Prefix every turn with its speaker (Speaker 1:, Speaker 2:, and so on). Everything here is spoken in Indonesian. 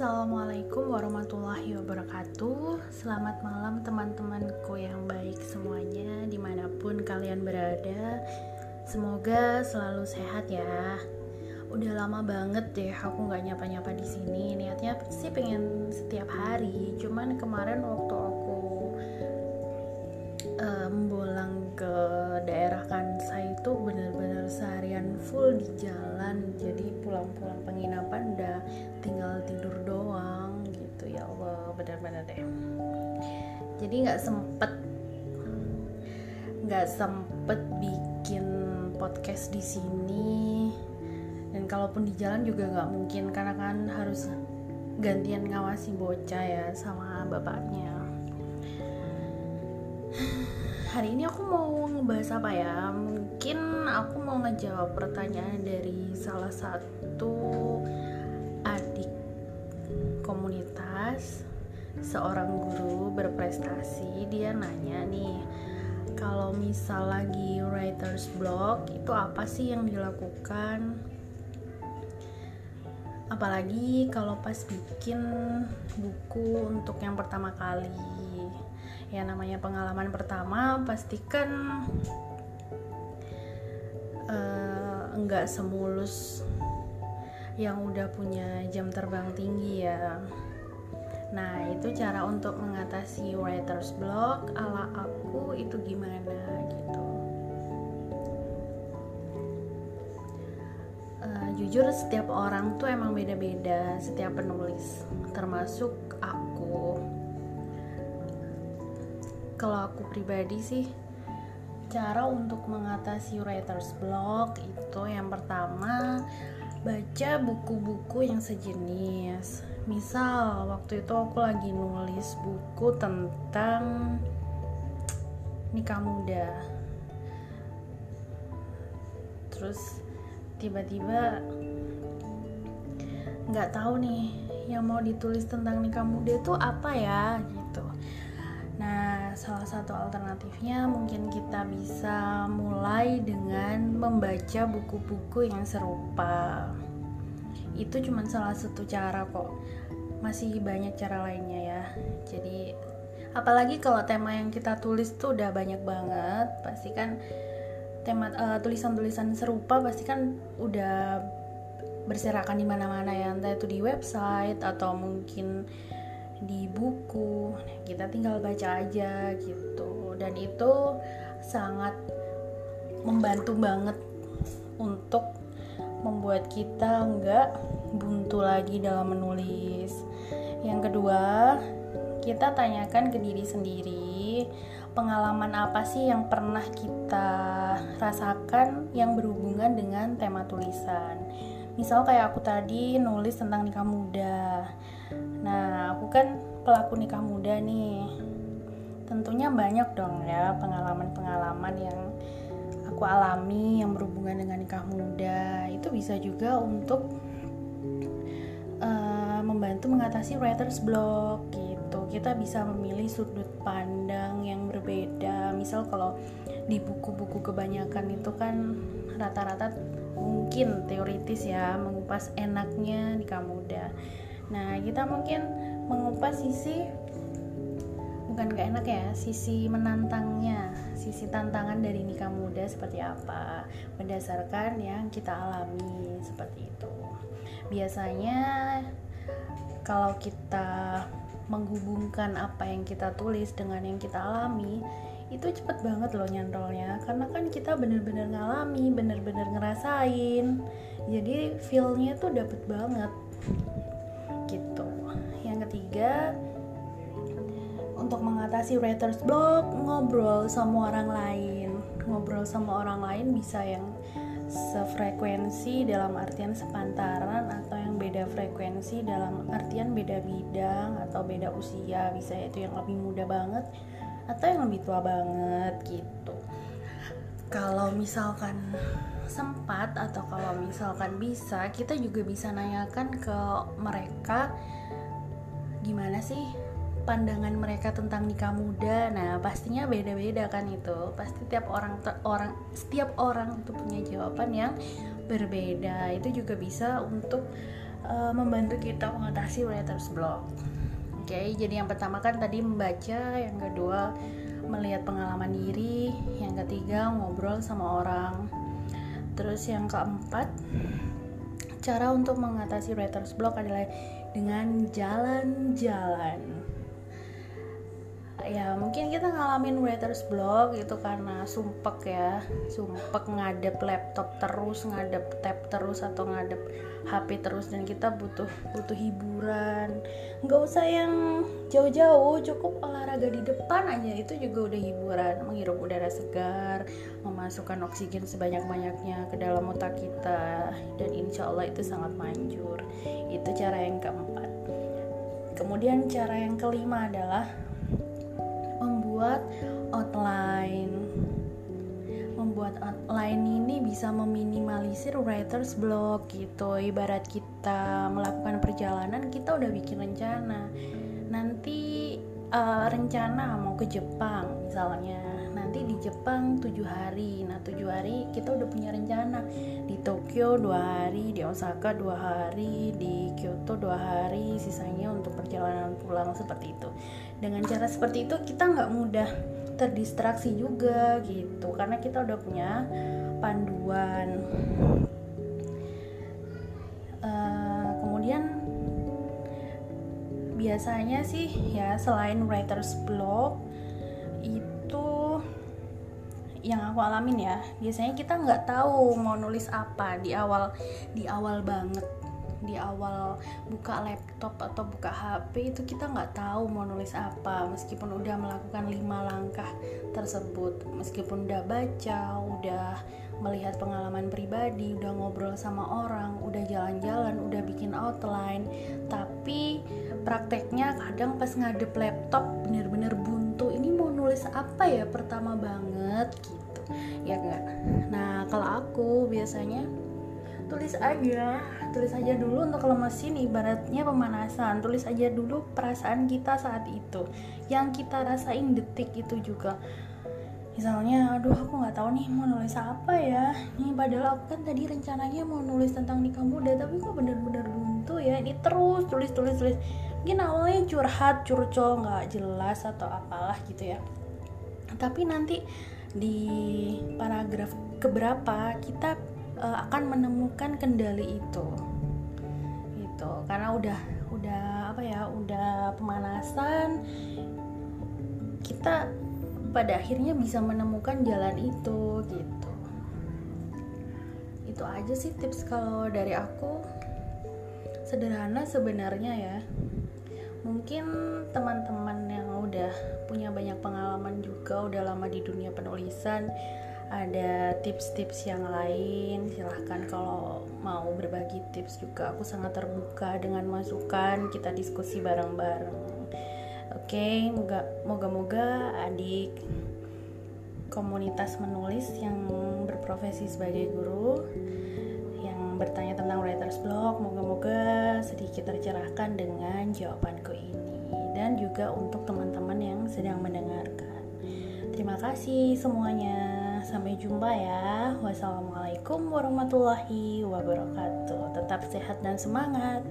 Speaker 1: Assalamualaikum warahmatullahi wabarakatuh. Selamat malam teman-temanku yang baik semuanya Di mana pun kalian berada. Semoga selalu sehat ya. Udah lama banget deh aku gak nyapa-nyapa di sini. Niatnya sih pengen setiap hari Cuman kemarin waktu aku um, ke daerah Kansai itu bener-bener seharian full di jalan jadi pulang-pulang penginapan udah tinggal tidur doang gitu ya Allah bener-bener deh. Jadi nggak sempet nggak sempet bikin podcast di sini. Dan kalaupun di jalan juga nggak mungkin karena kan harus gantian ngawasi bocah ya sama bapaknya. Hari ini aku mau ngebahas apa ya mungkin aku mau ngejawab pertanyaan dari salah satu adik komunitas seorang guru berprestasi. Dia nanya nih kalau misal lagi writer's block itu apa sih yang dilakukan? Apalagi kalau pas bikin buku untuk yang pertama kali. Ya namanya pengalaman pertama pastikan uh, enggak semulus yang udah punya jam terbang tinggi ya. Nah itu cara untuk mengatasi writer's block ala aku itu gimana gitu. Uh, jujur setiap orang tuh emang beda-beda setiap penulis termasuk aku. Kalau aku pribadi sih cara untuk mengatasi writer's block itu yang pertama baca buku-buku yang sejenis. Misal waktu itu aku lagi nulis buku tentang nikah muda. Terus tiba-tiba nggak tahu nih yang mau ditulis tentang nikah muda itu apa ya salah satu alternatifnya mungkin kita bisa mulai dengan membaca buku-buku yang serupa. Itu cuma salah satu cara kok. Masih banyak cara lainnya ya. Jadi apalagi kalau tema yang kita tulis tuh udah banyak banget, pasti kan tema uh, tulisan-tulisan serupa pasti kan udah berserakan di mana-mana ya, entah itu di website atau mungkin di buku. Kita tinggal baca aja gitu. Dan itu sangat membantu banget untuk membuat kita nggak buntu lagi dalam menulis. Yang kedua kita tanyakan ke diri sendiri pengalaman apa sih yang pernah kita rasakan yang berhubungan dengan tema tulisan misal kayak aku tadi nulis tentang nikah muda Nah, aku kan pelaku nikah muda nih. Tentunya banyak dong ya pengalaman-pengalaman yang aku alami yang berhubungan dengan nikah muda. Itu bisa juga untuk uh, membantu mengatasi writer's block gitu. Kita bisa memilih sudut pandang yang berbeda. Misal kalau di buku-buku kebanyakan itu kan rata-rata mungkin teoritis ya mengupas enaknya nikah muda Nah, kita mungkin mengupas sisi bukan gak enak ya, sisi menantangnya, sisi tantangan dari nikah muda seperti apa berdasarkan yang kita alami seperti itu. Biasanya kalau kita menghubungkan apa yang kita tulis dengan yang kita alami itu cepet banget loh nyantolnya karena kan kita bener-bener ngalami bener-bener ngerasain. Jadi feelnya tuh dapet banget. Gitu. Yang ketiga untuk mengatasi writer's block ngobrol sama orang lain. Ngobrol sama orang lain bisa yang sefrekuensi dalam artian sepantaran atau yang beda frekuensi dalam artian beda bidang atau beda usia bisa itu yang lebih muda banget atau yang lebih tua banget gitu. Kalau misalkan sempat atau kalau misalkan bisa kita juga bisa nanyakan ke mereka gimana sih pandangan mereka tentang nikah muda nah pastinya beda-beda kan itu pasti tiap orang orang setiap orang itu punya jawaban yang berbeda itu juga bisa untuk uh, membantu kita mengatasi writer's block. Oke, okay, jadi yang pertama kan tadi membaca, yang kedua melihat pengalaman diri, yang ketiga ngobrol sama orang. Terus yang keempat, cara untuk mengatasi writer's block adalah dengan jalan-jalan ya mungkin kita ngalamin writer's block gitu karena sumpek ya. Sumpek ngadep laptop terus ngadep tab terus atau ngadep HP terus dan kita butuh butuh hiburan. Nggak usah yang jauh-jauh cukup olahraga di depan aja. Itu juga udah hiburan menghirup udara segar memasukkan oksigen sebanyak-banyaknya ke dalam otak kita. Dan insya Allah itu sangat manjur. Itu cara yang keempat. Kemudian cara yang kelima adalah membuat outline. Membuat outline ini bisa meminimalisir writer's block gitu. Ibarat kita melakukan perjalanan kita udah bikin rencana. Nanti uh, rencana mau ke Jepang misalnya. Nanti di Jepang tujuh hari. Nah tujuh hari kita udah punya rencana. Di Tokyo dua hari di Osaka dua hari di Kyoto dua hari sisanya untuk perjalanan pulang seperti itu dengan cara seperti itu kita nggak mudah terdistraksi juga gitu. Karena kita udah punya panduan. Uh, kemudian biasanya sih ya selain writer's block itu yang aku alamin ya biasanya kita nggak tahu mau nulis apa di awal di awal banget di awal buka laptop atau buka HP itu kita nggak tahu mau nulis apa meskipun udah melakukan lima langkah tersebut. Meskipun udah baca udah melihat pengalaman pribadi udah ngobrol sama orang udah jalan-jalan udah bikin outline. Tapi prakteknya kadang pas ngadep laptop bener-bener buntu ini mau nulis apa ya? Pertama banget gitu. Ya enggak nah kalau aku biasanya tulis aja tulis aja dulu untuk lemesin ibaratnya pemanasan. Tulis aja dulu perasaan kita saat itu yang kita rasain detik itu juga. Misalnya aduh aku nggak tahu nih mau nulis apa ya. Nih padahal aku kan tadi rencananya mau nulis tentang nikah muda tapi kok bener-bener buntu ya. Ini terus tulis tulis tulis. Mungkin awalnya curhat curcol nggak jelas atau apalah gitu ya. Tapi nanti di paragraf keberapa kita uh, akan menemukan kendali itu. Gitu. Karena udah udah apa ya udah pemanasan kita pada akhirnya bisa menemukan jalan itu gitu. Itu aja sih tips kalau dari aku. Sederhana sebenarnya ya. Mungkin teman-teman yang udah punya banyak pengalaman juga udah lama di dunia penulisan ada tips-tips yang lain silahkan kalau mau berbagi tips juga. Aku sangat terbuka dengan masukan kita diskusi bareng-bareng. Oke okay, moga-moga adik komunitas menulis yang berprofesi sebagai guru yang bertanya tentang writer's block moga-moga sedikit tercerahkan dengan jawabanku ini. Dan juga untuk teman-teman yang sedang mendengarkan. Terima kasih semuanya sampai jumpa ya. Wassalamualaikum warahmatullahi wabarakatuh. Tetap sehat dan semangat.